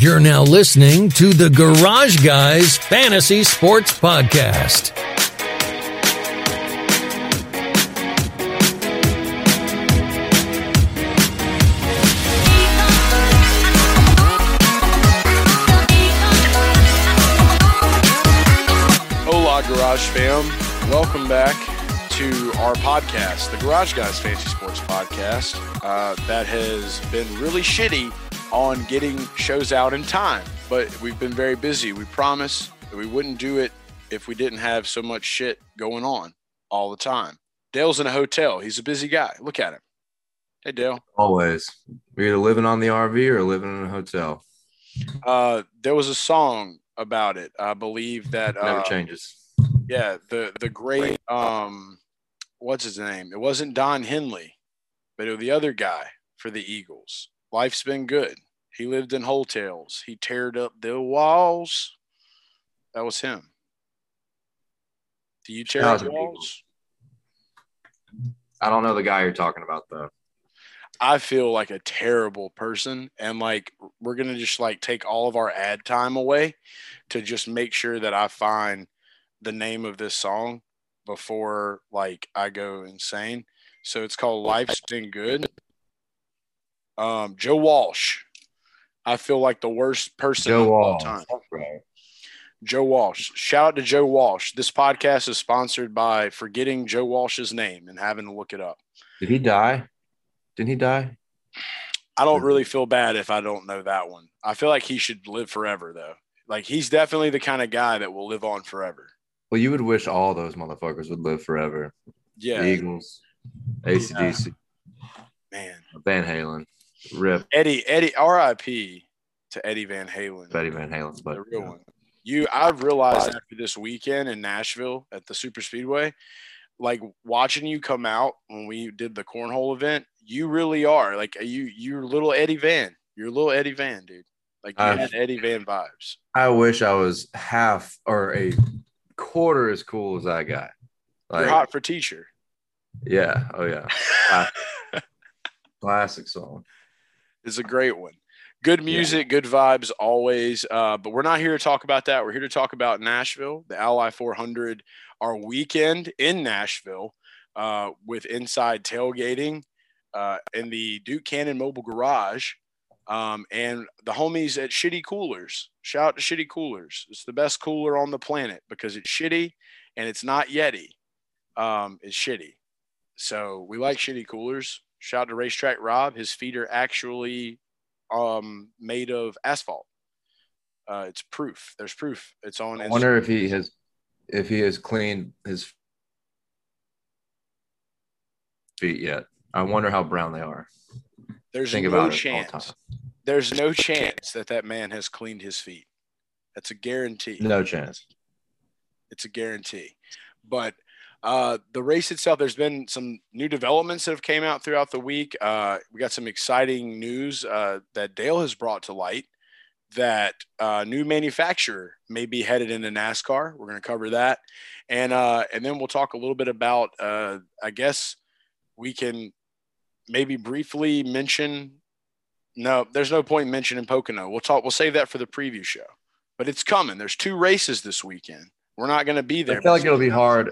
You're now listening to the Garage Guys Fantasy Sports Podcast. Hola, Garage fam. Welcome back to our podcast, the Garage Guys Fantasy Sports Podcast, uh, that has been really shitty on getting shows out in time. But we've been very busy. We promise that we wouldn't do it if we didn't have so much shit going on all the time. Dale's in a hotel. He's a busy guy. Look at him. Hey, Dale. Always. We're either living on the RV or living in a hotel. Uh, there was a song about it. I believe that Never uh, changes. Yeah, the the great um, what's his name? It wasn't Don Henley, but it was the other guy for the Eagles. Life's been good. He lived in hotels. He teared up the walls. That was him. Do you tear up people. walls? I don't know the guy you're talking about though. I feel like a terrible person, and like we're gonna just like take all of our ad time away to just make sure that I find the name of this song before like I go insane. So it's called "Life's Been Good." Um, Joe Walsh. I feel like the worst person Joe of all time. Right. Joe Walsh. Shout out to Joe Walsh. This podcast is sponsored by forgetting Joe Walsh's name and having to look it up. Did he die? Didn't he die? I don't mm-hmm. really feel bad if I don't know that one. I feel like he should live forever though. Like he's definitely the kind of guy that will live on forever. Well, you would wish all those motherfuckers would live forever. Yeah, The Eagles, ACDC, man. Van Halen, Rip, Eddie, Eddie, R.I.P. to Eddie Van Halen, Betty Van Halen's, but the real one. You, I've realized after this weekend in Nashville at the Super Speedway, like watching you come out when we did the cornhole event, you really are like you. You're little Eddie Van. You're little Eddie Van, dude. Like you had Eddie Van vibes. I wish I was half or a quarter as cool as that guy. You're hot for teacher. Yeah. Oh yeah. Classic song. Is a great one. Good music, good vibes always. Uh, but we're not here to talk about that. We're here to talk about Nashville, the Ally 400, our weekend in Nashville uh, with inside tailgating uh, in the Duke Cannon Mobile Garage um, and the homies at Shitty Coolers. Shout out to Shitty Coolers. It's the best cooler on the planet because it's shitty and it's not Yeti. Um, it's shitty. So we like shitty coolers. Shout out to Racetrack Rob. His feet are actually um, made of asphalt. Uh, it's proof. There's proof. It's on. I Instagram. wonder if he has if he has cleaned his feet yet. I wonder how brown they are. There's Think no about it the chance. There's no chance that that man has cleaned his feet. That's a guarantee. No chance. It's a guarantee. But uh, the race itself, there's been some new developments that have came out throughout the week. Uh, we got some exciting news uh, that Dale has brought to light. That uh, new manufacturer may be headed into NASCAR. We're going to cover that, and uh, and then we'll talk a little bit about. Uh, I guess we can maybe briefly mention. No, there's no point in mentioning Pocono. We'll talk. We'll save that for the preview show. But it's coming. There's two races this weekend. We're not going to be there. I feel like it'll be hard.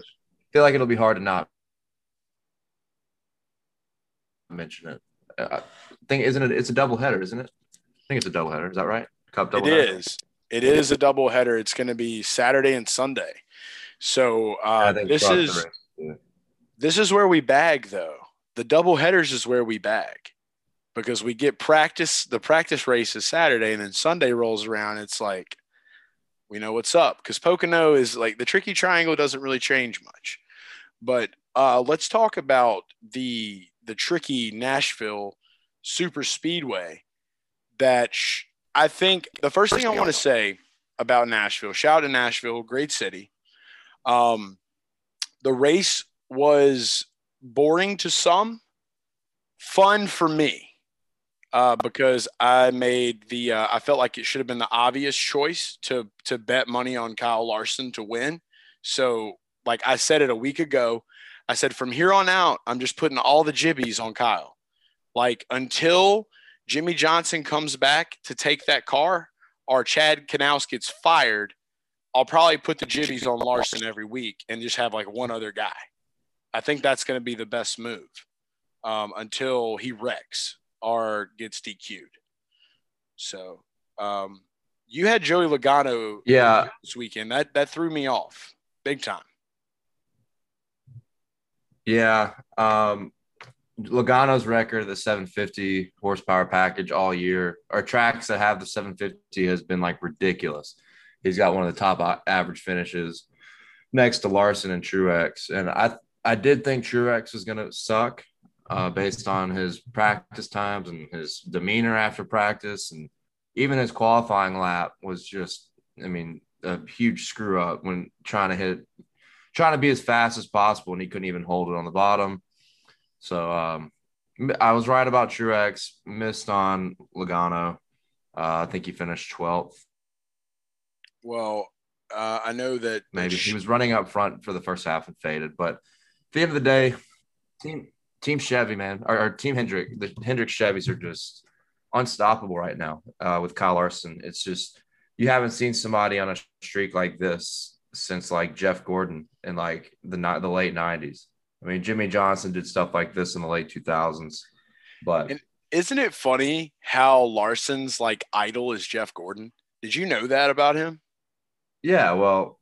Feel like it'll be hard to not mention it. Uh, I think isn't it? It's a double header, isn't it? I think it's a double header. Is that right? Cup It double. header? is. It is a double header. It's going to be Saturday and Sunday. So uh, this is yeah. this is where we bag though. The double headers is where we bag because we get practice. The practice race is Saturday, and then Sunday rolls around. It's like we know what's up because Pocono is like the tricky triangle doesn't really change much. But uh, let's talk about the the tricky Nashville Super Speedway. That sh- I think the first thing I want to say about Nashville. Shout out to Nashville, great city. Um, the race was boring to some, fun for me, uh, because I made the. Uh, I felt like it should have been the obvious choice to to bet money on Kyle Larson to win. So, like I said it a week ago, I said from here on out, I'm just putting all the jibbies on Kyle. Like until Jimmie Johnson comes back to take that car, or Chad Knaus gets fired, I'll probably put the jibbies on Larson every week and just have like one other guy. I think that's going to be the best move um, until he wrecks or gets DQ'd. So um, you had Joey Logano Yeah. this weekend. That that threw me off big time. Yeah. Um, Logano's record, of the 750 horsepower package all year, or tracks that have the 750 has been like ridiculous. He's got one of the top average finishes next to Larson and Truex. And I, I did think Truex was going to suck uh, based on his practice times and his demeanor after practice. And even his qualifying lap was just, I mean, a huge screw up when trying to hit trying to be as fast as possible, and he couldn't even hold it on the bottom. So um, I was right about Truex, missed on Logano. Uh, I think he finished 12th. Well, uh, I know that Maybe he was running up front for the first half and faded. But at the end of the day, team Team Chevy, man, or, or Team Hendrick, the Hendrick Chevys are just unstoppable right now uh, with Kyle Larson. It's just you haven't seen somebody on a streak like this since like Jeff Gordon in like the ni- the late '90s. I mean, Jimmie Johnson did stuff like this in the late 2000s, but And- Isn't it funny how Larson's like idol is Jeff Gordon? Did you know that about him? yeah, well,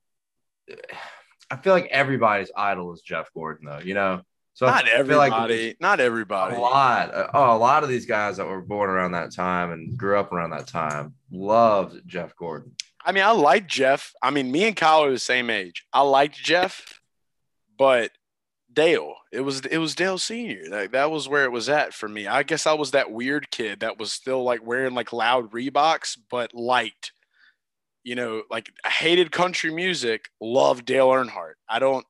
I feel like everybody's idol is Jeff Gordon, though. You know, so Not I feel like everybody. not everybody. A lot. uh, Oh, a lot of these guys that were born around that time and grew up around that time loved Jeff Gordon. I mean, I like Jeff. I mean, me and Kyle are the same age. I liked Jeff, but Dale, it was it was Dale Senior. Like that was where it was at for me. I guess I was that weird kid that was still like wearing like loud Reeboks, but liked, you know, like hated country music, loved Dale Earnhardt. I don't.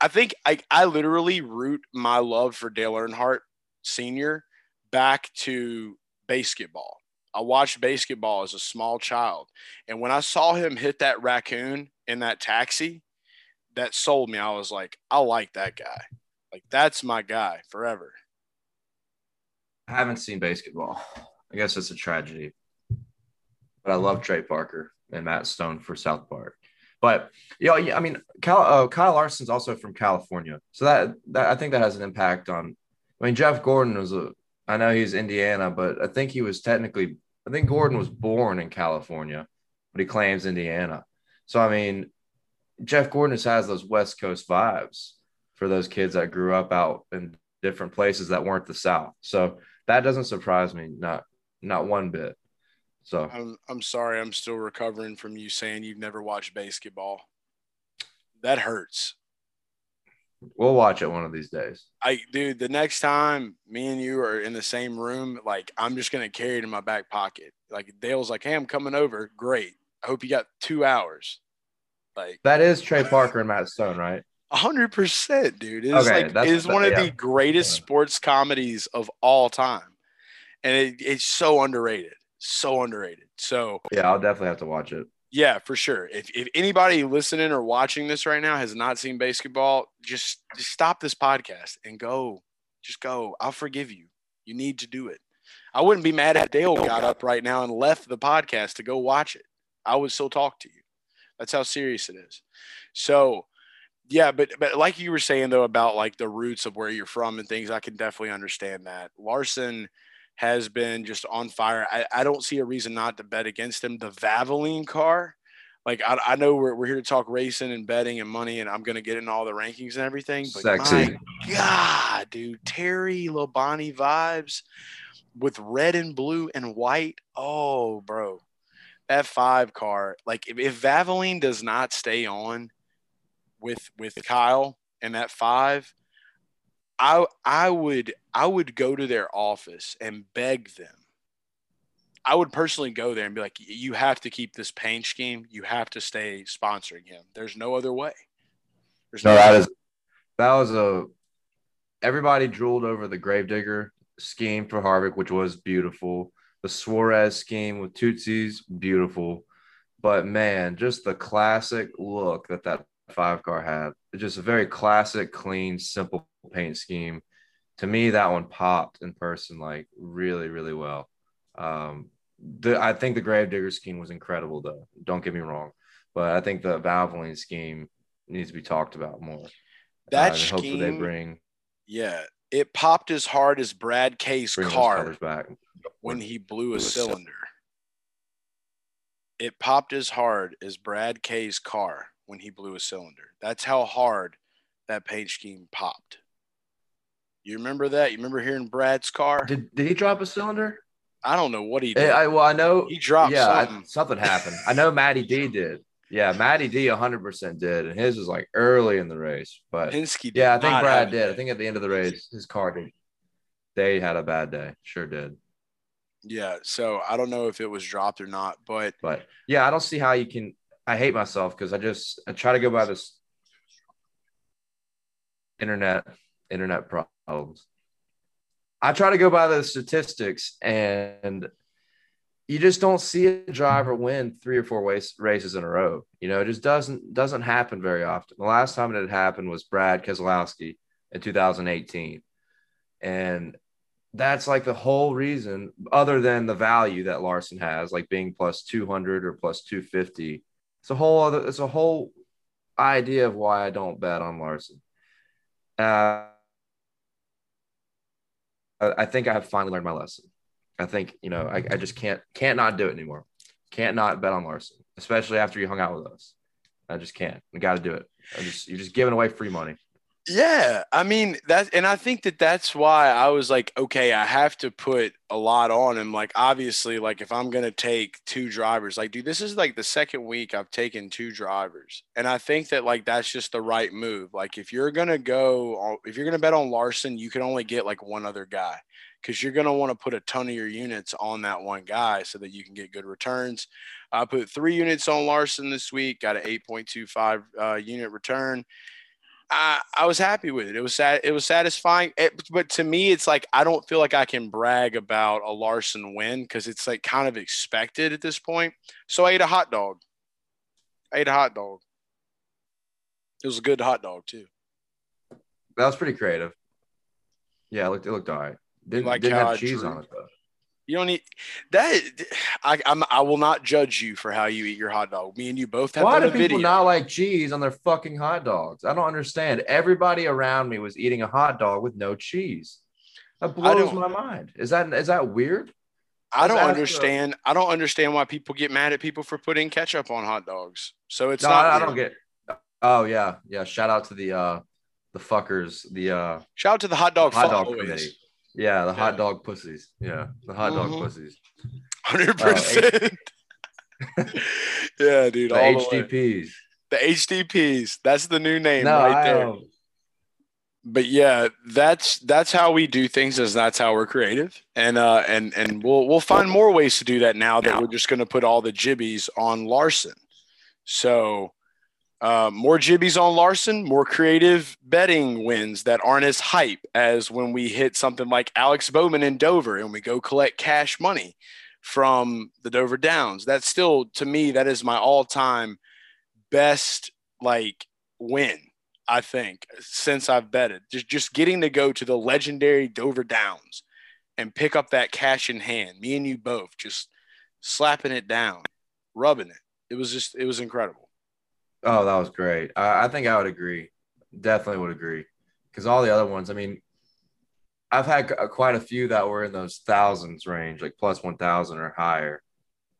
I think I I literally root my love for Dale Earnhardt Senior back to BASEketball. I watched BASEketball as a small child. And when I saw him hit that raccoon in that taxi, that sold me. I was like, I like that guy. Like, that's my guy forever. I haven't seen BASEketball. I guess it's a tragedy. But I love Trey Parker and Matt Stone for South Park. But you know, yeah, I mean, Kyle, uh, Kyle Larson's also from California, so that, that I think that has an impact on. I mean, Jeff Gordon was a. I know he's Indiana, but I think he was technically. I think Gordon was born in California, but he claims Indiana. So I mean, Jeff Gordon just has those West Coast vibes for those kids that grew up out in different places that weren't the South. So that doesn't surprise me, not not one bit. So I'm, I'm sorry. I'm still recovering from you saying you've never watched BASEketball. That hurts. We'll watch it one of these days. I, dude, the next time me and you are in the same room, like, I'm just to carry it in my back pocket. Like, Dale's like, hey, I'm coming over. Great. I hope you got two hours. Like, That is Trey Parker and Matt Stone, right? A hundred percent, dude. It is Okay, like is one of yeah. the greatest Yeah. sports comedies of all time, and it, it's so underrated, so underrated. So Yeah, I'll definitely have to watch it. Yeah, for sure. If if anybody listening or watching this right now has not seen BASEketball, just just stop this podcast and go. Just go. I'll forgive you. You need to do it. I wouldn't be mad if Dale got up right now and left the podcast to go watch it. I would still talk to you. That's how serious it is. So, yeah, but but like you were saying though about like the roots of where you're from and things, I can definitely understand that. Larson has been just on fire. I, I don't see a reason not to bet against him. The Valvoline car, like I, I know we're, we're here to talk racing and betting and money, and I'm gonna get in all the rankings and everything. But Sexy. my God, dude, Terry Labonte vibes with red and blue and white. Oh, bro, that five car. Like if, if Valvoline does not stay on with with Kyle and that five, I I would I would go to their office and beg them. I would personally go there and be like, you have to keep this paint scheme. You have to stay sponsoring him. There's no other way. There's No, that other- is that was a everybody drooled over the Gravedigger scheme for Harvick, which was beautiful. The Suarez scheme with Tootsie's beautiful, but man, just the classic look that that five car had. Just a very classic, clean, simple paint scheme. To me, that one popped in person like really, really well. Um, the I think the Gravedigger scheme was incredible though. Don't get me wrong, but I think the Valvoline scheme needs to be talked about more. That Uh, scheme, hopefully they bring yeah, it popped as hard as Brad K's car when he blew a a cyl- cylinder. It popped as hard as Brad K's car when he blew a cylinder. That's how hard that paint scheme popped. You remember that? You remember hearing Brad's car? Did did he drop a cylinder? I don't know what he Eh, did. I, well, I know he dropped yeah, I- something. something happened. I know Matty D did. Yeah, Matty D 100% did, and his was like early in the race. But did yeah, I think Brad did. I think at the end of the race, his car did. They had a bad day. Sure did. Yeah, so I don't know if it was dropped or not, but But yeah, I don't see how you can. I hate myself because I just I try to go by this internet internet problems. I try to go by the statistics, and you just don't see a driver win three or four race, races in a row. You know, it just doesn't doesn't happen very often. The last time it had happened was Brad Keselowski in 2018, and that's like the whole reason, other than the value that Larson has, like being plus 200 or plus 250. It's a whole other. It's a whole idea of why I don't bet on Larson. Uh, I think I have finally learned my lesson. I think you know I, I just can't can't not do it anymore. Can't not bet on Larson, especially after you hung out with us. I just can't. We got to do it. I just you're just giving away free money. Yeah, I mean that, and I think that that's why I was like, okay, I have to put a lot on him. Like, obviously, like if I'm gonna take two drivers, like, dude, this is like the second week I've taken two drivers, and I think that like that's just the right move. Like, if you're gonna go, if you're gonna bet on Larson, you can only get like one other guy because you're gonna want to put a ton of your units on that one guy so that you can get good returns. I put three units on Larson this week, got an 8.25 uh, unit return. I, I was happy with it. It was sad. It was satisfying. It- but to me, it's like I don't feel like I can brag about a Larson win because it's like kind of expected at this point. So I ate a hot dog. I ate a hot dog. It was a good hot dog too. That was pretty creative. Yeah, it looked it looked all right. Didn't, Like didn't have cheese drew? on it though. You don't need that. I, I'm. I will not judge you for how you eat your hot dog. Me and you both have Why do a people video. not like cheese on their fucking hot dogs? I don't understand. Everybody around me was eating a hot dog with no cheese. That blows my mind. Is that is that weird? I don't Let's ask the- understand. I don't understand why people get mad at people for putting ketchup on hot dogs. So it's no, not. I, I don't get. Oh yeah, yeah. Shout out to the uh the fuckers, the uh Shout out to the hot dog hot dog committee. Yeah, the hot dog pussies. Yeah, the hot dog Mhm. pussies. Hundred percent. Yeah, dude. The all the. HDPs. the HDPs. That's the new name No, right I, there. um, But yeah, that's that's how we do things. Is that's how we're creative, and uh, and and we'll we'll find more ways to do that now that we're just going to put all the jibbies on Larson. So. Uh, more jibbies on Larson, more creative betting wins that aren't as hype as when we hit something like Alex Bowman in Dover and we go collect cash money from the Dover Downs. That's still to me that is my all-time best like win. I think since I've betted, just just getting to go to the legendary Dover Downs and pick up that cash in hand. Me and you both just slapping it down, rubbing it. It was just it was incredible. Oh, that was great. I, I think I would agree. Definitely would agree. Because all the other ones, I mean, I've had qu- uh, quite a few that were in those thousands range, like plus 1,000 or higher.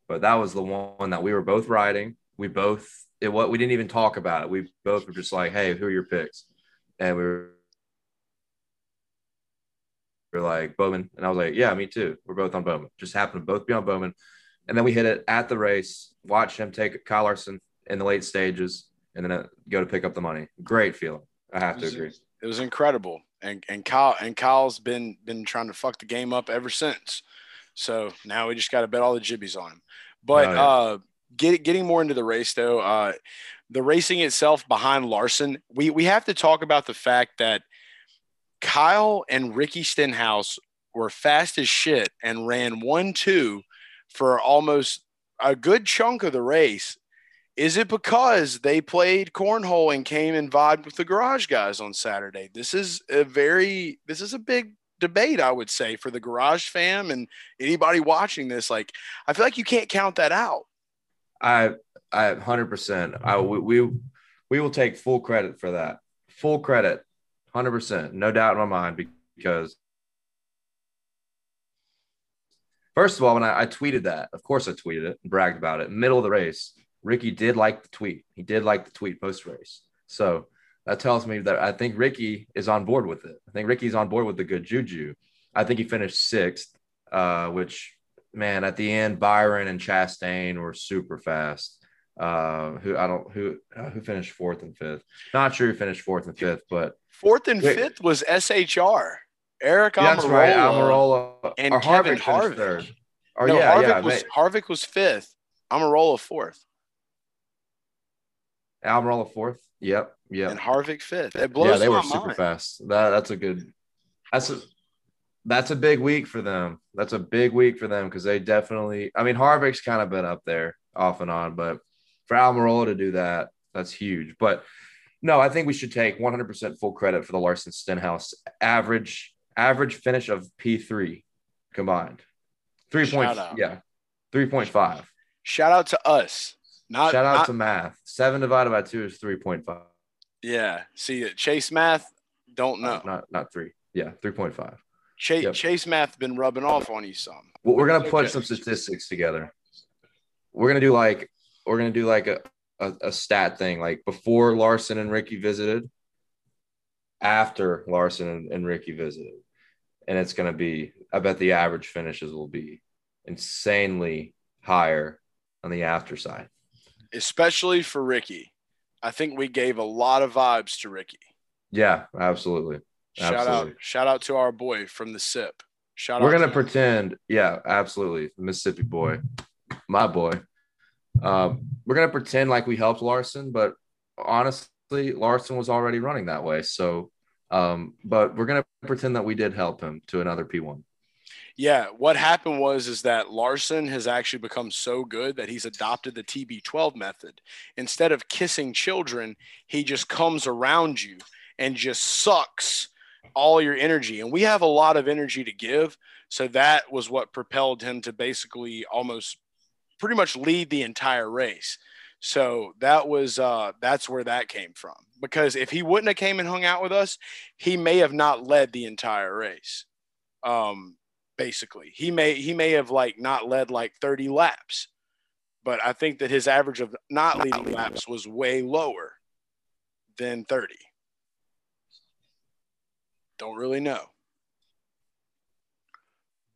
But that was the one that we were both riding. We both, it what we didn't even talk about it. We both were just like, hey, who are your picks? And we were, we were like, Bowman. And I was like, yeah, me too. We're both on Bowman. Just happened to both be on Bowman. And then we hit it at the race, watch him take Kyle Larson in the late stages, and then uh, go to pick up the money. Great feeling. I have to agree. It was incredible, and and Kyle and Kyle's been been trying to fuck the game up ever since. So now we just got to bet all the jibbies on him. But Oh, yeah. uh, get, getting more into the race though, uh, the racing itself behind Larson, we we have to talk about the fact that Kyle and Ricky Stenhouse were fast as shit and ran one two for almost a good chunk of the race. Is it because they played cornhole and came and vibed with the garage guys on Saturday? This is a very this is a big debate, I would say, for the Garage fam and anybody watching this. Like, I feel like you can't count that out. I, I, hundred percent. I we, we we will take full credit for that. Full credit, hundred percent, no doubt in my mind. Because first of all, when I, I tweeted that, of course I tweeted it and bragged about it. Middle of the race, Ricky did like the tweet. He did like the tweet post race. So that tells me that I think Ricky is on board with it. I think Ricky's on board with the good juju. I think he finished sixth, uh, which man at the end, Byron and Chastain were super fast. Uh, who I don't who uh, who finished fourth and fifth. Not sure who finished fourth and fifth, but fourth and wait, fifth was SHR. Aric yeah, that's right, Almirola and Kevin Harvick. Third. Or, no, yeah, Harvick yeah, was Harvick was fifth. Almirola fourth. Almirola fourth. Yep. Yep. And Harvick fifth. It blows Yeah, they were mind. super fast. That that's a good. That's a that's a big week for them. That's a big week for them because they definitely. I mean, Harvick's kind of been up there off and on, but for Almirola to do that, that's huge. But no, I think we should take 100% full credit for the Larson Stenhouse average average finish of P3 combined. Three point, yeah, three point five. Shout out to us. Not shout out not, to math. Seven divided by two is three point five. Yeah. See, Chase math, don't know. Uh, not not three. Yeah, three point five. Chase, yep. Chase math been rubbing off on you some. Well, we're gonna put some statistics together. We're gonna do like we're gonna do like a, a, a stat thing, like before Larson and Ricky visited, after Larson and, and Ricky visited, and it's gonna be. I bet the average finishes will be insanely higher on the after side especially for Ricky. I think we gave a lot of vibes to Ricky. Yeah, absolutely. Shout absolutely. out, shout out to our boy from the SIP. Shout We're gonna pretend, yeah, absolutely, Mississippi boy, my boy. Um, we're gonna pretend like we helped Larson, but honestly, Larson was already running that way. So, um, but we're gonna pretend that we did help him to another P one. Yeah, what happened was is that Larson has actually become so good that he's adopted the TB12 method. Instead of kissing children, he just comes around you and just sucks all your energy. And we have a lot of energy to give, so that was what propelled him to basically almost pretty much lead the entire race. So that was uh that's where that came from. Because if he wouldn't have came and hung out with us, he may have not led the entire race. Um basically. He may he may have like not led like 30 laps, but I think that his average of not leading laps was way lower than 30. Don't really know.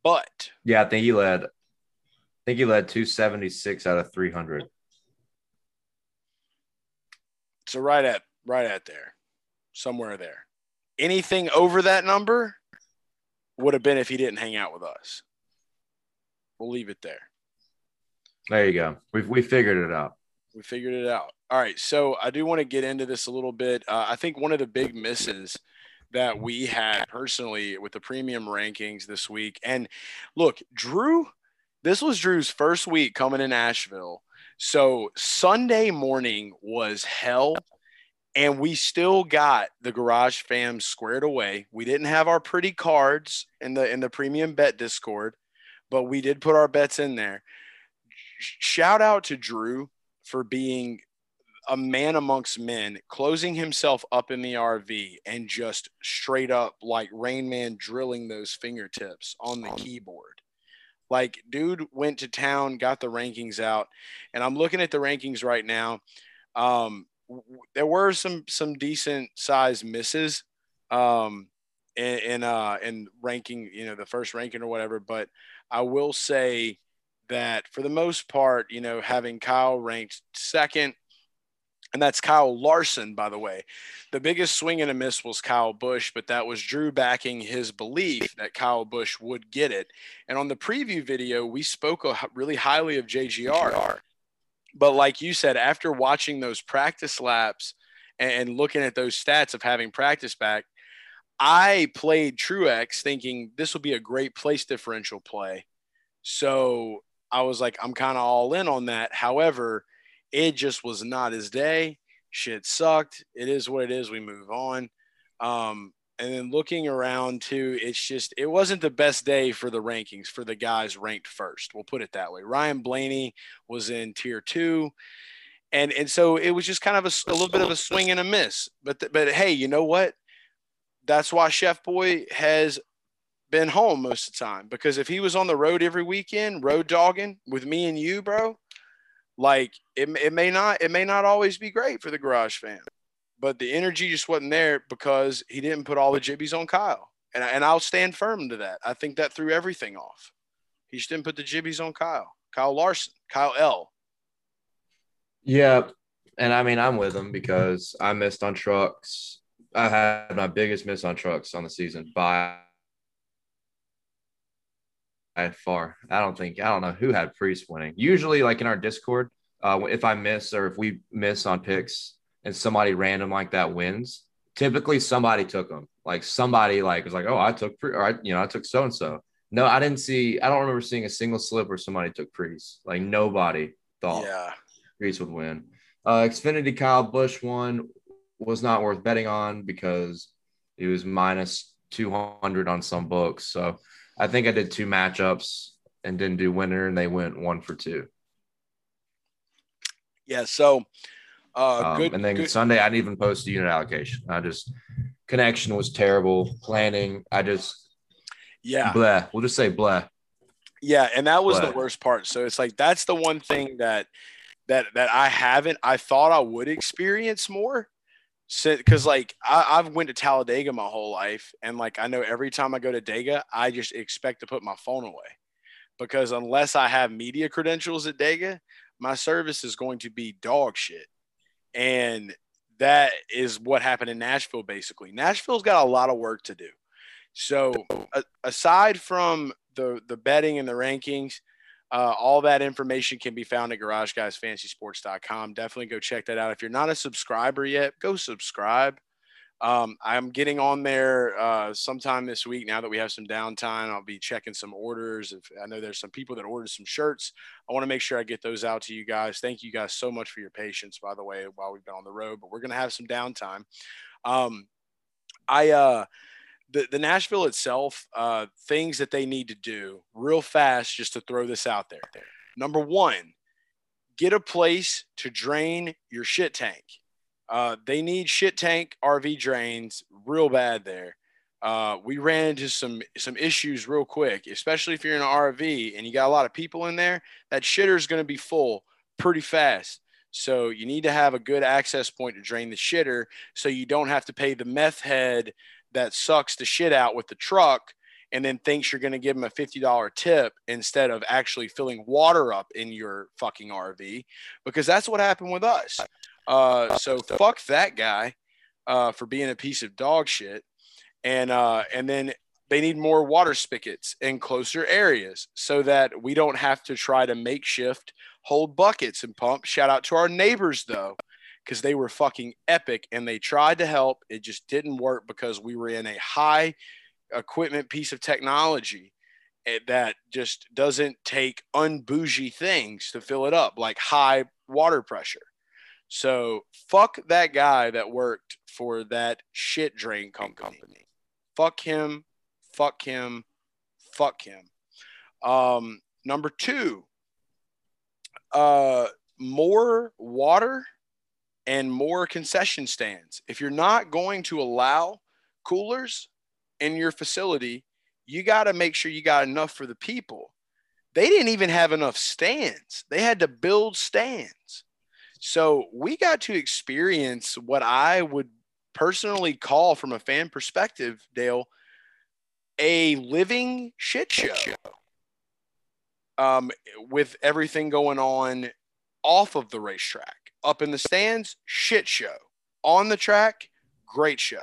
But yeah, I think he led I think he led 276 out of 300. So right at right at there. Somewhere there. Anything over that number would have been if he didn't hang out with us. We'll leave it there. There you go. We we figured it out. We figured it out. All right. So I do want to get into this a little bit. Uh, I think one of the big misses that we had personally with the premium rankings this week, and look, Drew, this was Drew's first week coming in Asheville. So Sunday morning was hell and we still got the garage fam squared away. We didn't have our pretty cards in the in the premium bet discord but we did put our bets in there. Shout out to drew for being a man amongst men closing himself up in the rv and just straight up like rain man drilling those fingertips on the keyboard. Like dude went to town got the rankings out and i'm looking at the rankings right now. Um, there were some some decent size misses um in in uh in ranking you know the first ranking or whatever but i will say that for the most part you know having kyle ranked second and that's Kyle Larson, by the way. The biggest swing and a miss was Kyle Busch, but that was Drew backing his belief that Kyle Busch would get it. And on the preview video, we spoke really highly of JGR. But like you said, after watching those practice laps and looking at those stats of having practice back, I played Truex thinking this will be a great place differential play. So I was like, I'm kind of all in on that. However, it just was not his day. Shit sucked. It is what it is. We move on. Um, and then looking around too, it's just it wasn't the best day for the rankings for the guys ranked first. We'll put it that way. Ryan Blaney was in tier two, and and so it was just kind of a, a little bit of a swing and a miss. But the, but hey, you know what? That's why Chef Boy has been home most of the time because if he was on the road every weekend, road dogging with me and you, bro, like it, it may not it may not always be great for the garage fam but the energy just wasn't there because he didn't put all the jibbies on Kyle. And, and I'll stand firm to that. I think that threw everything off. He just didn't put the jibbies on Kyle, Kyle Larson, Kyle L. Yeah. And I mean, I'm with him because I missed on trucks. I had my biggest miss on trucks on the season by by far. I don't think, I don't know who had Preece winning. Usually, like in our Discord, uh, if I miss or if we miss on picks, and somebody random like that wins, typically somebody took them. Like somebody like was like, oh, I took or I, you know, I took so and so. No, I didn't see. I don't remember seeing a single slip where somebody took Preece. Like nobody thought yeah. Preece would win. Uh, Xfinity Kyle Busch one was not worth betting on because he was minus 200 on some books. So I think I did two matchups and didn't do winner, and they went one for two. Yeah. So uh, um, good, and then good. Sunday, I didn't even post the unit allocation. I just connection was terrible. Planning, I just yeah, bleh. We'll just say bleh. Yeah, and that was Bleh. the worst part. So it's like that's the one thing that that that I haven't. I thought I would experience more, because like I, I've went to Talladega my whole life, and like I know every time I go to Dega, I just expect to put my phone away, because unless I have media credentials at Dega, my service is going to be dog shit. And that is what happened in Nashville, basically. Nashville's got a lot of work to do. So, aside from the, the betting and the rankings, uh, all that information can be found at garageguysfantasysports.com. Definitely go check that out. If you're not a subscriber yet, go subscribe. Um, I'm getting on there uh, sometime this week. Now that we have some downtime, I'll be checking some orders. If I know there's some people that ordered some shirts, I want to make sure I get those out to you guys. Thank you guys so much for your patience, by the way, while we've been on the road. But we're gonna have some downtime. Um, I uh, the the Nashville itself, uh, things that they need to do real fast, just to throw this out there. Number one, get a place to drain your shit tank. Uh, they need shit tank RV drains real bad there. Uh, we ran into some some issues real quick, especially if you're in an RV and you got a lot of people in there. That shitter is going to be full pretty fast. So you need to have a good access point to drain the shitter, so you don't have to pay the meth head that sucks the shit out with the truck and then thinks you're going to give him a $50 tip instead of actually filling water up in your fucking RV because that's what happened with us. Uh, so fuck that guy uh, for being a piece of dog shit. And uh, and then they need more water spigots in closer areas so that we don't have to try to makeshift hold buckets and pump. Shout out to our neighbors though, because they were fucking epic and they tried to help. It just didn't work because we were in a high equipment piece of technology eh, that just doesn't take unbougie things to fill it up, like high water pressure. So fuck that guy that worked for that shit drain company. Fuck him. Fuck him. Fuck him. Um, number two, uh, more water and more concession stands. If you're not going to allow coolers in your facility, you got to make sure you got enough for the people. They didn't even have enough stands. They had to build stands. So we got to experience what I would personally call, from a fan perspective, Dale, a living shit show. Um, with everything going on off of the racetrack, up in the stands, shit show. On the track, great show.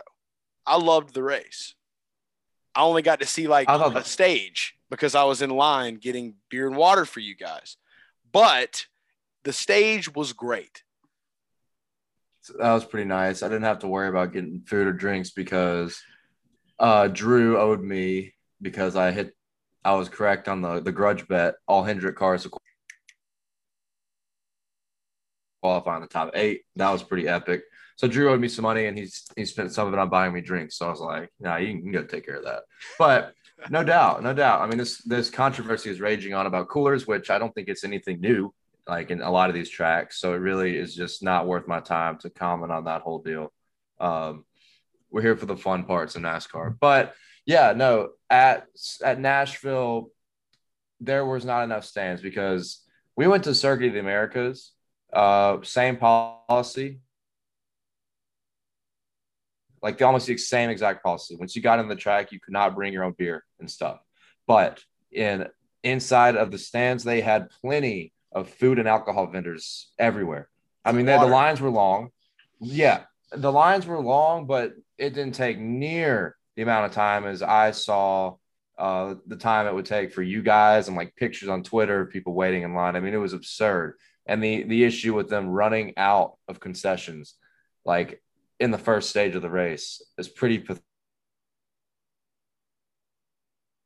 I loved the race. I only got to see like I thought- a stage because I was in line getting beer and water for you guys. But the stage was great. So that was pretty nice. I didn't have to worry about getting food or drinks because uh, Drew owed me because I hit. I was correct on the the grudge bet. All Hendrick cars to qualify in the top eight. That was pretty epic. So Drew owed me some money, and he's he spent some of it on buying me drinks. So I was like, "Nah, you can go take care of that." But no doubt, no doubt. I mean, this this controversy is raging on about coolers, which I don't think it's anything new, like in a lot of these tracks. So it really is just not worth my time to comment on that whole deal. Um, we're here for the fun parts of NASCAR, but yeah, no, at at Nashville, there was not enough stands because we went to Circuit of the Americas, uh, same policy, like the almost the same exact policy. Once you got in the track, you could not bring your own beer and stuff. But in inside of the stands, they had plenty of food and alcohol vendors everywhere. I mean, they, the lines were long. Yeah, the lines were long, but it didn't take near the amount of time as I saw uh, the time it would take for you guys and like pictures on Twitter, of people waiting in line. I mean, it was absurd. And the the issue with them running out of concessions, like in the first stage of the race, is pretty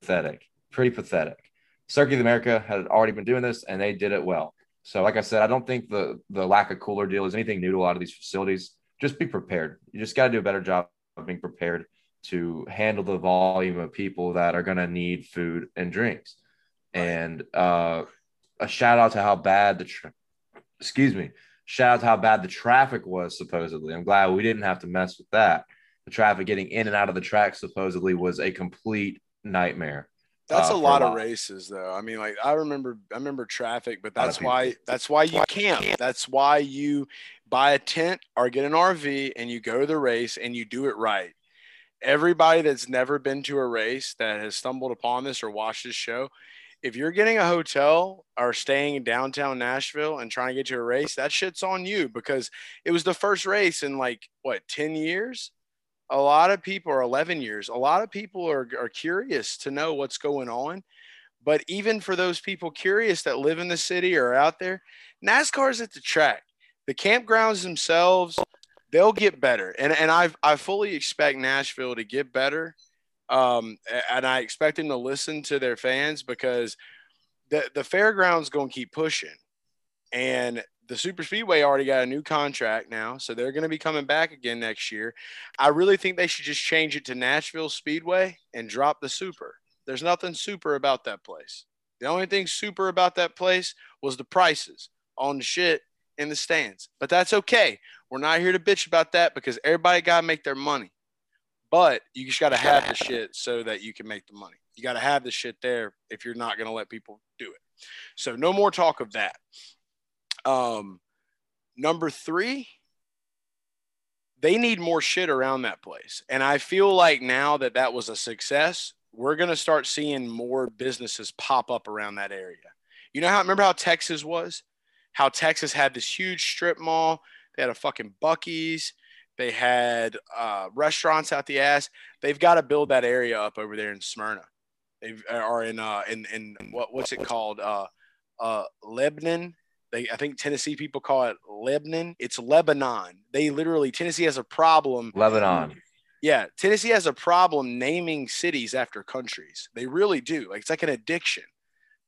pathetic. Pretty pathetic. Circuit of America had already been doing this, and they did it well. So, like I said, I don't think the the lack of cooler deal is anything new to a lot of these facilities. Just be prepared. You just got to do a better job of being prepared to handle the volume of people that are going to need food and drinks. And uh, a shout out to how bad the, tra- excuse me, shout out to how bad the traffic was supposedly. I'm glad we didn't have to mess with that. The traffic getting in and out of the track supposedly was a complete nightmare. That's uh, a lot of races, though. I mean, like I remember, I remember traffic, but that's why that's why you camp. That's why you buy a tent or get an RV and you go to the race and you do it right everybody that's never been to a race that has stumbled upon this or watched this show, if you're getting a hotel or staying in downtown Nashville and trying to get to a race, that shit's on you because it was the first race in like what 10 years. A lot of people are 11 years, a lot of people are, are curious to know what's going on. But even for those people curious that live in the city or out there, NASCAR's at the track. The campgrounds themselves, they'll get better. And and I I fully expect Nashville to get better. Um, and I expect them to listen to their fans because the the fairgrounds going to keep pushing, and the super speedway already got a new contract now, so they're going to be coming back again next year. I really think they should just change it to Nashville Speedway and drop the super. There's nothing super about that place. The only thing super about that place was the prices on the shit in the stands, but that's okay. We're not here to bitch about that because everybody got to make their money. But you just got to have the shit so that you can make the money. You got to have the shit there if you're not going to let people do it. So no more talk of that. Um, number three, they need more shit around that place. And I feel like now that that was a success, we're going to start seeing more businesses pop up around that area. You know how, remember how Texas was? How Texas had this huge strip mall they had a fucking Buc-ee's. They had uh, restaurants out the ass. They've got to build that area up over there in Smyrna. They are in uh, in in what what's it called? Uh, uh, Lebanon. They I think Tennessee people call it Lebanon. It's Lebanon. They literally Tennessee has a problem. Lebanon. Yeah, Tennessee has a problem naming cities after countries. They really do. Like it's like an addiction.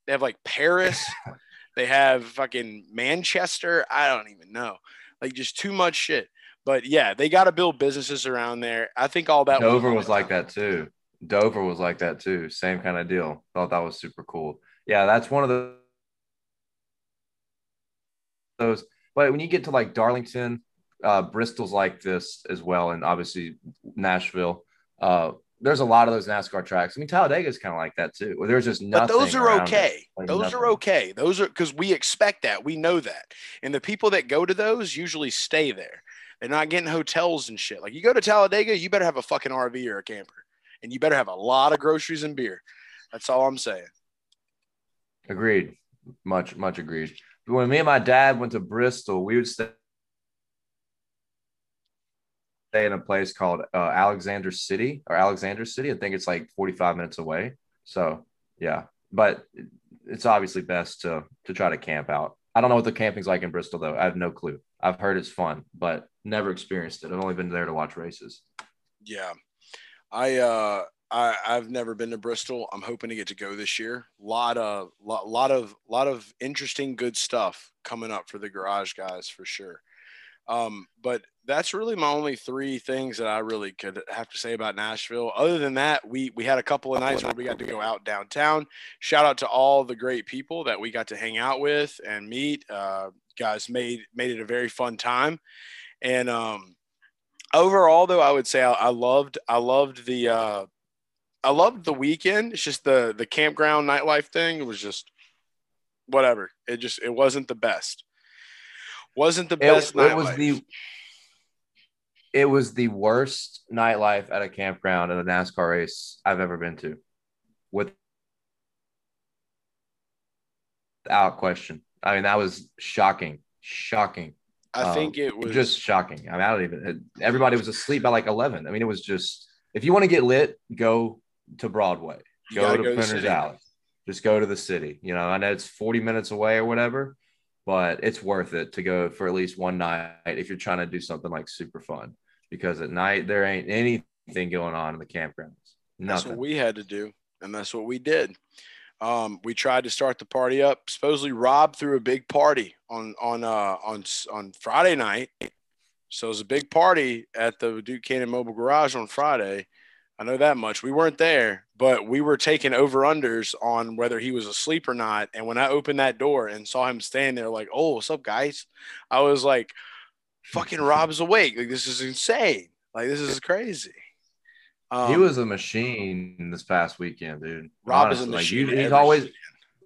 They have like Paris. they have fucking Manchester. I don't even know like just too much shit. But yeah, they got to build businesses around there. I think all that. Dover was like that too. Dover was like that too. Same kind of deal. Thought that was super cool. Yeah, that's one of the those. But when you get to like Darlington, uh, Bristol's like this as well, and obviously Nashville. Uh, there's a lot of those NASCAR tracks. I mean, Talladega is kind of like that too. Where there's just nothing. But those are okay. Like those nothing. are okay. Those are because we expect that. We know that. And the people that go to those usually stay there. They're not getting hotels and shit. Like you go to Talladega, you better have a fucking RV or a camper, and you better have a lot of groceries and beer. That's all I'm saying. Agreed. Much, much agreed. When me and my dad went to Bristol, we would stay in a place called uh, Alexander City or Alexander City. I think it's like 45 minutes away. So yeah, but it's obviously best to to try to camp out. I don't know what the camping's like in Bristol though. I have no clue. I've heard it's fun, but never experienced it. I've only been there to watch races. Yeah, I uh, I I've never been to Bristol. I'm hoping to get to go this year. Lot of lot, lot of lot of interesting good stuff coming up for the garage guys for sure. Um, but that's really my only three things that I really could have to say about Nashville. Other than that, we we had a couple of nights where we got to go out downtown. Shout out to all the great people that we got to hang out with and meet. Uh, guys made made it a very fun time, and um, overall though, I would say I, I loved I loved the uh, I loved the weekend. It's just the the campground nightlife thing. It was just whatever. It just it wasn't the best. Wasn't the best. It, it was the it was the worst nightlife at a campground at a NASCAR race I've ever been to. Without question. I mean, that was shocking. Shocking. I um, think it was just shocking. I mean, I don't even everybody was asleep by like 11. I mean, it was just if you want to get lit, go to Broadway, go to go Printer's Alley, just go to the city. You know, I know it's 40 minutes away or whatever, but it's worth it to go for at least one night if you're trying to do something like super fun because at night there ain't anything going on in the campgrounds. Nothing. That's what we had to do, and that's what we did. Um, we tried to start the party up. Supposedly, Rob threw a big party on on uh, on on Friday night. So it was a big party at the Duke Cannon Mobile Garage on Friday. I know that much. We weren't there, but we were taking over unders on whether he was asleep or not. And when I opened that door and saw him standing there, like, "Oh, what's up, guys?" I was like, "Fucking Rob's awake! Like this is insane! Like this is crazy." Um, he was a machine this past weekend, dude. Rob Honestly, is a machine. Like you, he's always weekend.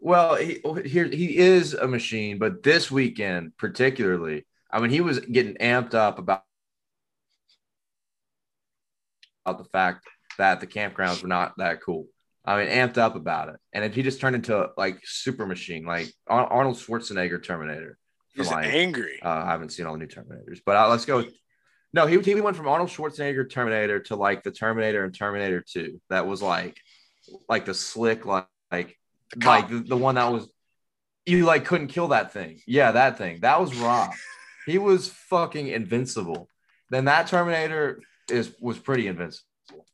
well. He here he is a machine, but this weekend particularly, I mean, he was getting amped up about about the fact that the campgrounds were not that cool. I mean, amped up about it, and if he just turned into like super machine, like Arnold Schwarzenegger Terminator. He's like, angry. Uh, I haven't seen all the new Terminators, but uh, let's go. No, he, he went from Arnold Schwarzenegger Terminator to like the Terminator and Terminator Two. That was like, like the slick, like like the, like the, the one that was you like couldn't kill that thing. Yeah, that thing. That was Rob. he was fucking invincible. Then that Terminator is was pretty invincible.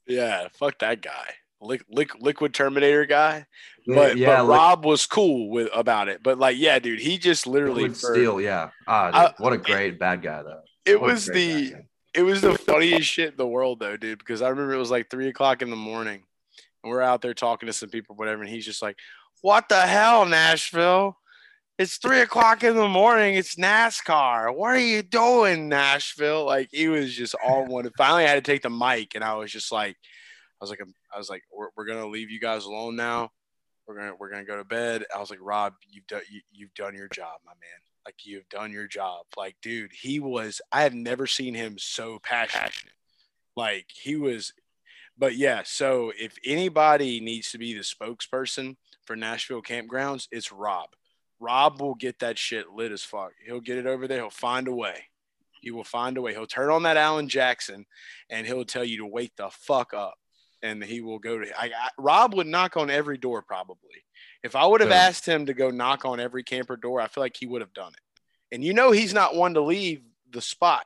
Yeah, fuck that guy. Lick, lick, liquid Terminator guy, but, yeah, but Rob was cool with about it. But like, yeah, dude, he just literally for, steal. Yeah, ah, dude, what a great it, bad guy though. It what was the it was the funniest shit in the world though, dude. Because I remember it was like three o'clock in the morning, and we're out there talking to some people, whatever, and he's just like, "What the hell, Nashville? It's three o'clock in the morning. It's NASCAR. What are you doing, Nashville? Like he was just all one. Finally, I had to take the mic, and I was just like, I was like, um, I was like, we're, we're gonna leave you guys alone now. We're gonna we're gonna go to bed. I was like, Rob, you've done you, you've done your job, my man. Like you've done your job. Like, dude, he was. I have never seen him so passionate. Like he was. But yeah, so if anybody needs to be the spokesperson for Nashville campgrounds, it's Rob Rob will get that shit lit as fuck. He'll get it over there. He'll find a way. He will find a way. He'll turn on that Alan Jackson and he'll tell you to wake the fuck up. And he will go to I, I Rob would knock on every door probably. If I would have yeah. asked him to go knock on every camper door, I feel like he would have done it. And you know he's not one to leave the spot.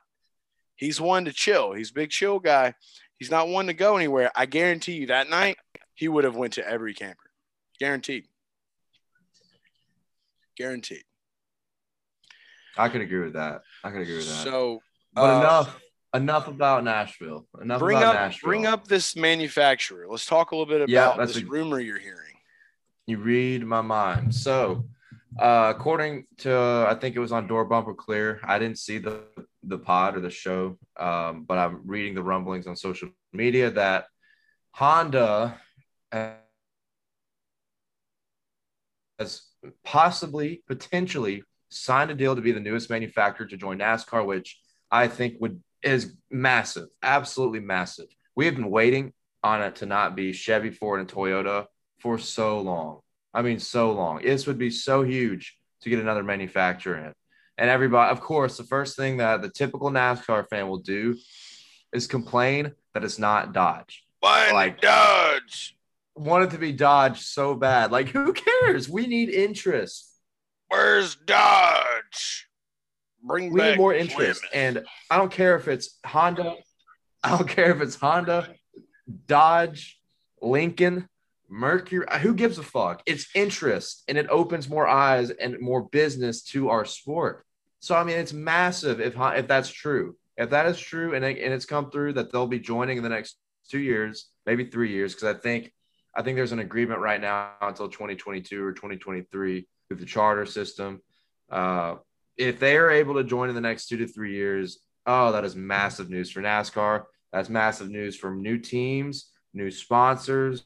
He's one to chill. He's big chill guy. He's not one to go anywhere. I guarantee you that night he would have went to every camper. Guaranteed. Guaranteed. I could agree with that. I could agree with that. So, but uh, enough enough about Nashville. Enough bring about up, Nashville. Bring up this manufacturer. Let's talk a little bit about yeah, this a, rumor you're hearing. You read my mind. So, uh, according to I think it was on Door Bumper Clear. I didn't see the the pod or the show, um, but I'm reading the rumblings on social media that Honda has possibly, potentially signed a deal to be the newest manufacturer to join NASCAR, which I think would is massive, absolutely massive. We have been waiting on it to not be Chevy, Ford, and Toyota for so long. I mean, so long. This would be so huge to get another manufacturer in. And everybody, of course, the first thing that the typical NASCAR fan will do is complain that it's not Dodge. Why like Dodge? Want it to be Dodge so bad. Like, who cares? We need interest. Where's Dodge? Bring we need more interest. And I don't care if it's Honda. I don't care if it's Honda, Dodge, Lincoln, Mercury. Who gives a fuck? It's interest and it opens more eyes and more business to our sport. So I mean, it's massive if if that's true. If that is true, and it, and it's come through that they'll be joining in the next two years, maybe three years, because I think I think there's an agreement right now until 2022 or 2023 with the charter system. Uh, if they are able to join in the next two to three years, oh, that is massive news for NASCAR. That's massive news for new teams, new sponsors,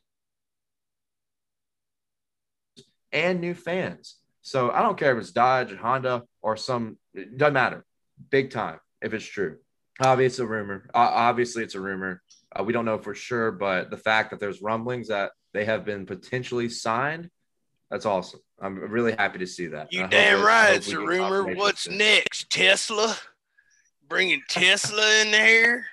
and new fans. So I don't care if it's Dodge, and Honda, or some, it doesn't matter. Big time if it's true. Obviously, it's a rumor. Uh, obviously, it's a rumor. Uh, we don't know for sure, but the fact that there's rumblings that they have been potentially signed, that's awesome. I'm really happy to see that. You damn right, it's a rumor. What's next? Tesla bringing Tesla in there?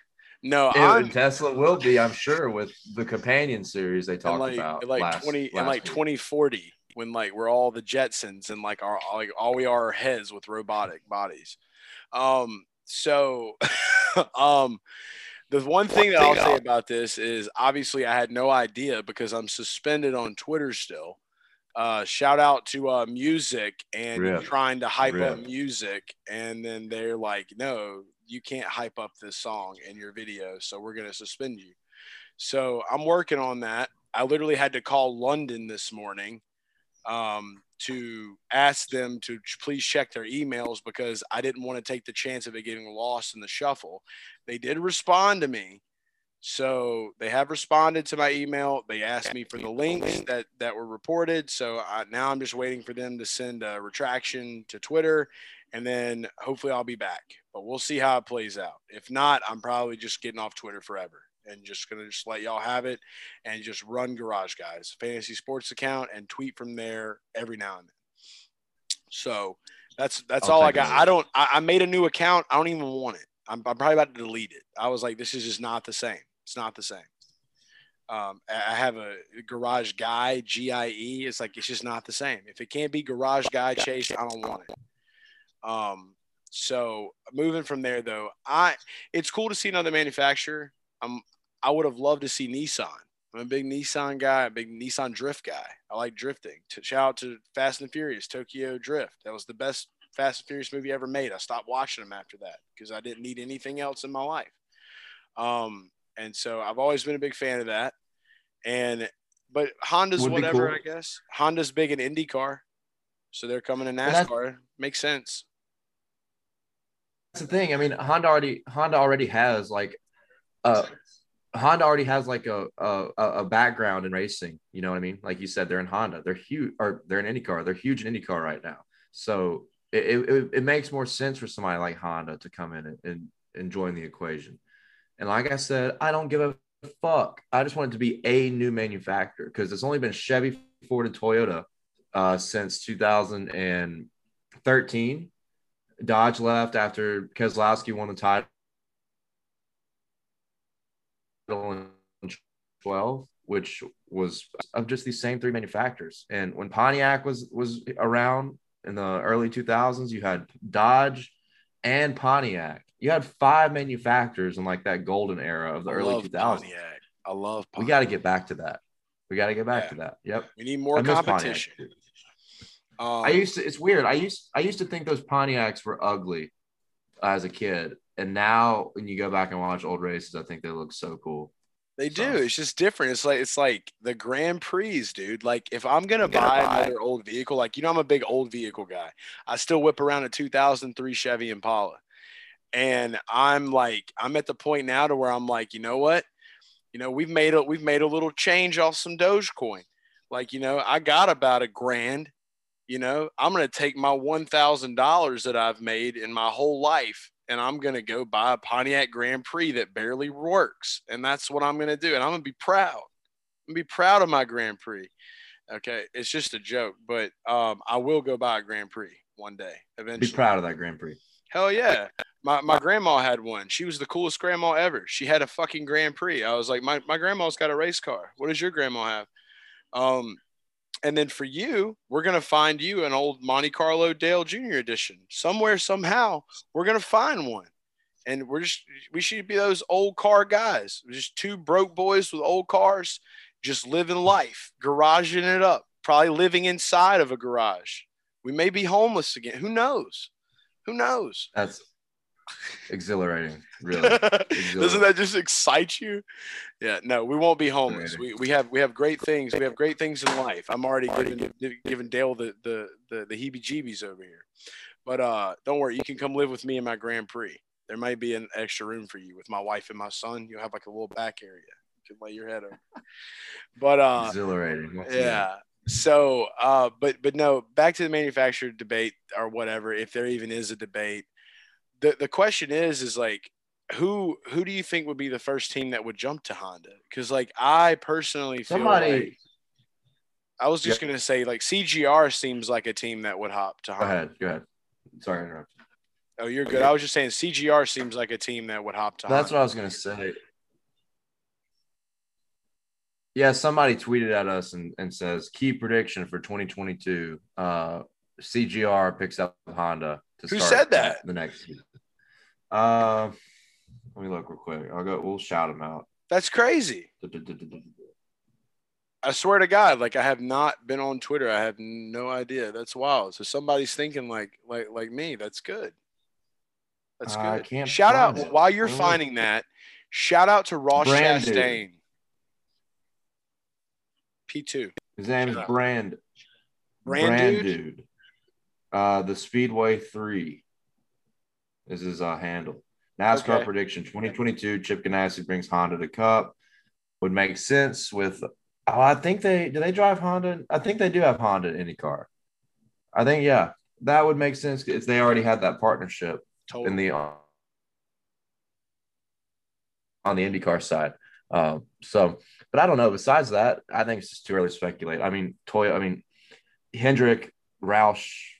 No, Tesla will be, I'm sure, with the companion series they talked like, about. Like last, twenty, in like 2040, when like we're all the Jetsons and like our like all we are heads with robotic bodies. Um, so, um, the one thing that I'll say about this is obviously I had no idea because I'm suspended on Twitter still. Uh, shout out to uh, music and Rip. trying to hype Rip. up music, and then they're like, "No, you can't hype up this song in your video, so we're gonna suspend you." So I'm working on that. I literally had to call London this morning um, to ask them to please check their emails because I didn't want to take the chance of it getting lost in the shuffle. They did respond to me. So they have responded to my email. They asked me for the links that, that were reported. So I, now I'm just waiting for them to send a retraction to Twitter and then hopefully I'll be back. But we'll see how it plays out. If not, I'm probably just getting off Twitter forever and just gonna just let y'all have it and just run Garage Guys fantasy sports account and tweet from there every now and then. So that's that's I'll all I got. I don't. I, I, made a new account. I don't even want it. I'm, I'm, probably about to delete it. I was like, this is just not the same. It's not the same. Um, I have a garage guy, G I E. It's like it's just not the same. If it can't be garage guy chase, I don't want it. Um, so moving from there though, I it's cool to see another manufacturer. I'm I would have loved to see Nissan. I'm a big Nissan guy, a big Nissan drift guy. I like drifting. Shout out to Fast and Furious, Tokyo Drift. That was the best Fast and Furious movie ever made. I stopped watching them after that because I didn't need anything else in my life. Um, and so I've always been a big fan of that. And but Honda's Would whatever, cool. I guess. Honda's big in IndyCar, so they're coming to NASCAR. Makes sense. That's the thing. I mean, Honda already Honda already has like uh Honda already has like a, a a background in racing. You know what I mean? Like you said, they're in Honda. They're huge, or they're in IndyCar. They're huge in IndyCar right now. So it, it, it makes more sense for somebody like Honda to come in and, and, and join the equation. And like I said, I don't give a fuck. I just want it to be a new manufacturer because it's only been Chevy, Ford, and Toyota uh, since 2013. Dodge left after Keselowski won the title in 12, which was of just these same three manufacturers. And when Pontiac was was around in the early 2000s, you had Dodge and Pontiac. You had five manufacturers in like that golden era of the I early 2000s. Pontiac. I love Pontiac. We got to get back to that. We got to get back yeah. to that. Yep. We need more competition. Um, I used to. It's weird. I used. I used to think those Pontiacs were ugly as a kid, and now when you go back and watch old races, I think they look so cool. They so. do. It's just different. It's like it's like the Grand Prix, dude. Like if I'm gonna buy, buy another old vehicle, like you know, I'm a big old vehicle guy. I still whip around a 2003 Chevy Impala, and I'm like, I'm at the point now to where I'm like, you know what? You know, we've made a we've made a little change off some Dogecoin. Like, you know, I got about a grand. You know, I'm gonna take my one thousand dollars that I've made in my whole life and I'm going to go buy a Pontiac Grand Prix that barely works. And that's what I'm going to do. And I'm going to be proud. I'm going to be proud of my Grand Prix. Okay. It's just a joke, but um, I will go buy a Grand Prix one day eventually. Be proud of that Grand Prix. Hell yeah. My, my grandma had one. She was the coolest grandma ever. She had a fucking Grand Prix. I was like, my, my grandma's got a race car. What does your grandma have? Um, and then for you, we're going to find you an old Monte Carlo Dale Jr. edition. Somewhere, somehow, we're going to find one. And we're just, we should be those old car guys, just two broke boys with old cars, just living life, garaging it up, probably living inside of a garage. We may be homeless again. Who knows? Who knows? That's exhilarating, really. Doesn't that just excite you? Yeah, no, we won't be homeless. We, we have we have great things. We have great things in life. I'm already giving giving Dale the the the, the heebie-jeebies over here. But uh, don't worry, you can come live with me in my Grand Prix. There might be an extra room for you with my wife and my son. You'll have like a little back area. You can lay your head over. But uh, exhilarating. What's yeah. So, uh, but but no, back to the manufacturer debate or whatever. If there even is a debate, the the question is is like who who do you think would be the first team that would jump to Honda? Because like I personally feel Somebody. like I was just gonna say like CGR seems like a team that would hop to Go Honda. ahead. Go ahead. Sorry to interrupt. Oh, you're good. I was just saying CGR seems like a team that would hop to That's what I was gonna say. Yeah, somebody tweeted at us and, and says key prediction for 2022. Uh, CGR picks up Honda to Who said that? the next season. Uh, let me look real quick. I'll go. We'll shout them out. That's crazy. I swear to God, like I have not been on Twitter. I have no idea. That's wild. So somebody's thinking like like like me. That's good. That's I good. can't shout out it. while you're finding that. Shout out to Ross Brand dude. Chastain. P two. His name is out. Brand. Brand dude? Uh, the Speedway Three is his uh, handle. NASCAR Okay. prediction: 2022. Chip Ganassi brings Honda to Cup. Would make sense with. Oh, I think they do. They drive Honda. I think they do have Honda in IndyCar. I think yeah, that would make sense if they already had that partnership Totally. in the on the IndyCar side. Um, so, but I don't know. Besides that, I think it's just too early to speculate. I mean, Toy. I mean, Hendrick, Roush.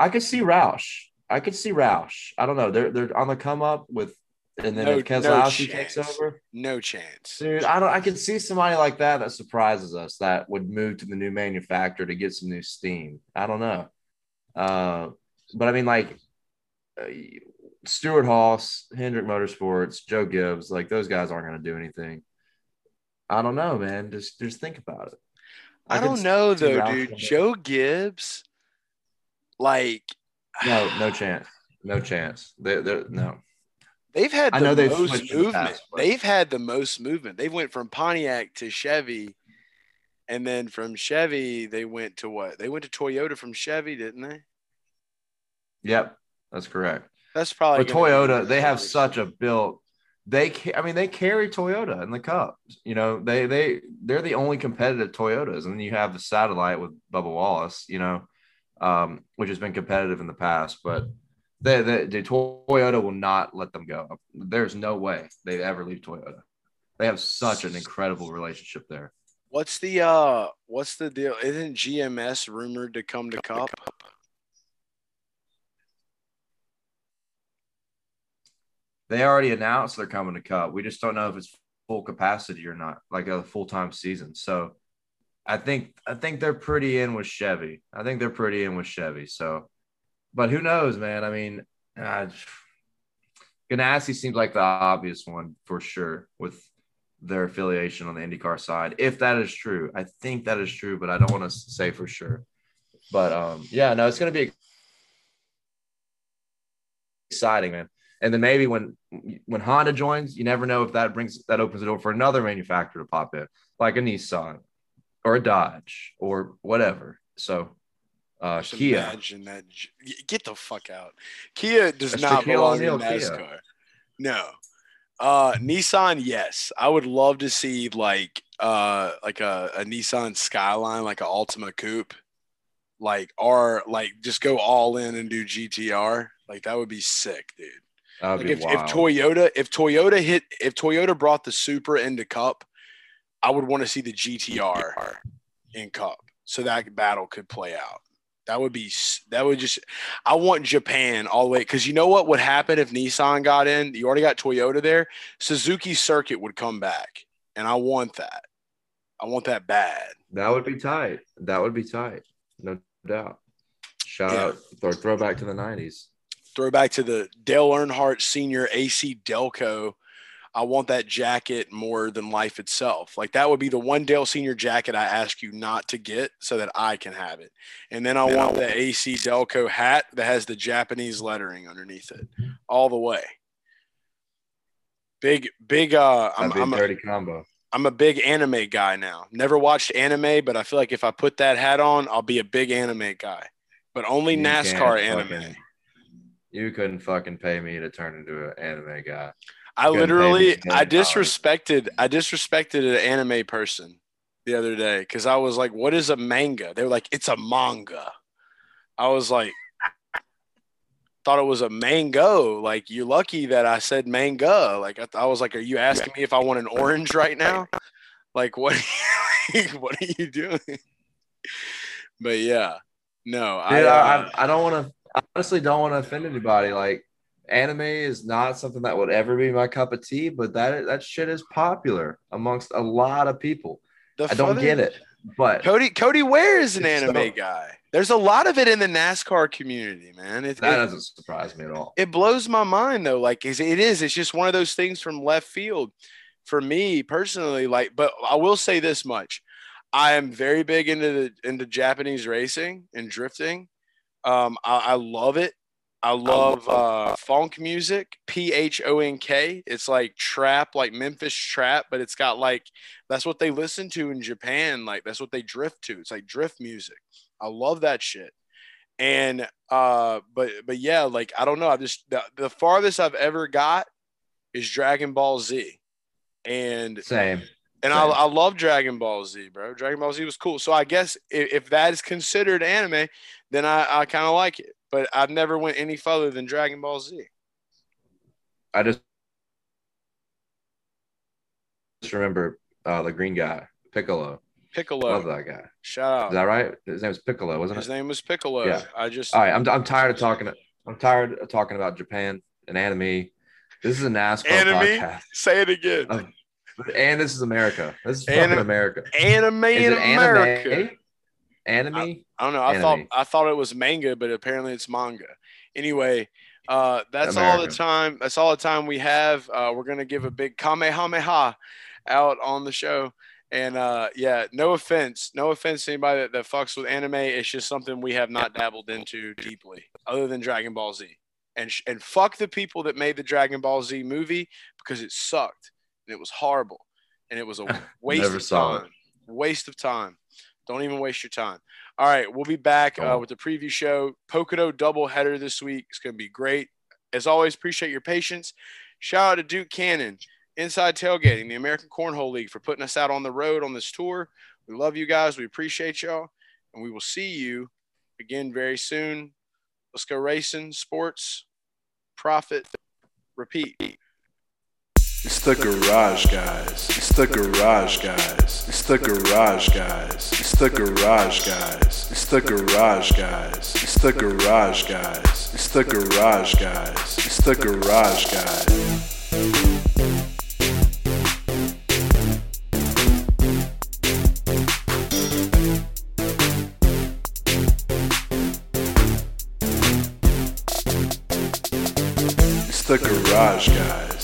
I could see Roush. I could see Roush. I don't know. They're they're on the come up with, and then No- if no Keselowski takes over, no chance. dude, I don't. I can see somebody like that that surprises us that would move to the new manufacturer to get some new steam. I don't know. Uh, but I mean, like uh, Stewart-Haas, Hendrick Motorsports, Joe Gibbs, like those guys aren't going to do anything. I don't know, man. Just just think about it. I, could don't know though, dude. Joe Gibbs, like No, no chance. No chance. They, they're no. They've had the I know they've most switched the past, they've had the most movement. They went from Pontiac to Chevy, and then from Chevy they went to what? They went to Toyota from Chevy, didn't they? Yep, that's correct. That's probably. But Toyota, the they have such a built. They, I mean, they carry Toyota in the Cup. You know, they they they're the only competitive Toyotas, and then you have the satellite with Bubba Wallace. You know, um, which has been competitive in the past, but they, they, the Toyota will not let them go. There's no way they ever leave Toyota. They have such an incredible relationship there. What's the uh? What's the deal? Isn't GMS rumored to come to Cup? They already announced they're coming to Cup. We just don't know if it's full capacity or not, like a full time season. So I think I think they're pretty in with Chevy. I think they're pretty in with Chevy. So, but who knows, man? I mean, uh, Ganassi seems like the obvious one for sure with their affiliation on the IndyCar side. If that is true, I think that is true, but I don't want to say for sure. But um, yeah, no, it's going to be exciting, man. And then maybe when when Honda joins, you never know if that brings that opens the door for another manufacturer to pop in, like a Nissan or a Dodge or whatever. So uh Just Kia. Imagine that. Get the fuck out. Kia does That's not belong in O'Neal Kia. No. Uh, Nissan, yes. I would love to see like uh like a, a Nissan Skyline, like a Altima Coupe, like or like just go all in and do GTR. Like that would be sick, dude. Like be if, if. Toyota if Toyota hit if Toyota brought the Supra into Cup, I would want to see the GTR in Cup so that battle could play out. That would be that would just I want Japan all the way because you know what would happen if Nissan got in? You already got Toyota there. Suzuka Circuit would come back, and I want that. I want that bad. that would be tight. That would be tight. No doubt. Shout Yeah. out or throwback to the 90s. Throwback to the Dale Earnhardt Senior AC Delco. I want that jacket more than life itself. Like that would be the one Dale Senior jacket I ask you not to get so that I can have it. And then I want the AC Delco hat that has the Japanese lettering underneath it, all the way. Big, big. Uh, I'm, That'd a I'm, a, dirty combo. I'm a big anime guy now. Never watched anime, but I feel like if I put that hat on, I'll be a big anime guy. But only You NASCAR anime. fucking- You couldn't fucking pay me to turn into an anime guy. I Couldn't pay me literally, I disrespected, I disrespected an anime person the other day because I was like, "What is a manga?" They were like, "It's a manga." I was like, thought it was a mango. Like, you're lucky that I said manga. Like, I, I was like, "Are you asking me if I want an orange right now?" Like, what? what are you doing? But yeah, no, Dude, I, I, uh, I, I don't want to. Honestly don't want to offend anybody. Like, anime is not something that would ever be my cup of tea, but that that shit is popular amongst a lot of people. the I don't get it, but Cody Cody Ware is an anime so- guy. There's a lot of it in the NASCAR community, man. It, that it, doesn't surprise me at all. it blows my mind though. Like is it is. It's just one of those things from left field for me personally. Like, but I will say this much: I am very big into the into Japanese racing and drifting. Um, I, I love it. I love uh, phonk music, P H O N K. It's like trap, like Memphis trap, but it's got like that's what they listen to in Japan. Like that's what they drift to. It's like drift music. I love that shit. And uh, but but yeah, like I don't know. I just the, the farthest I've ever got is Dragon Ball Z, and Same. and I, I love Dragon Ball Z, bro. Dragon Ball Z was cool. So I guess if, if that is considered anime, then I, I kind of like it. But I've never went any further than Dragon Ball Z. I just just remember uh, the green guy, Piccolo. Piccolo, Love that guy. shout out. Is that right? His name was Piccolo, wasn't it? His name was Piccolo. Yeah. I just All right, I'm, I'm tired of talking. I'm tired of talking about Japan and anime. This is a NASCAR Anime? podcast, say it again. Oh, and this is America. This is Anim- fucking America. anime Is in America. anime? Anime? I don't know. I Anime. thought I thought it was manga, but apparently it's manga. Anyway, uh, that's all the time. That's all the time we have. Uh, we're gonna give a big kamehameha out on the show. And uh, yeah, no offense, no offense to anybody that, that fucks with anime. It's just something we have not dabbled into deeply, other than Dragon Ball Z. And sh- and fuck the people that made the Dragon Ball Z movie because it sucked and it was horrible and it was a waste Never of saw it. Waste of time. Don't even waste your time. All right, we'll be back uh, with the preview show. Pocono double header this week. It's going to be great. As always, appreciate your patience. Shout out to Duke Cannon, Inside Tailgating, the American Cornhole League, for putting us out on the road on this tour. We love you guys. We appreciate y'all. And we will see you again very soon. Let's go racing, sports, profit, repeat. It's the garage guys. It's the garage guys. It's the garage guys. It's the garage guys. It's the garage guys. It's the garage guys. It's the garage guys. It's the garage guys. It's the garage guys.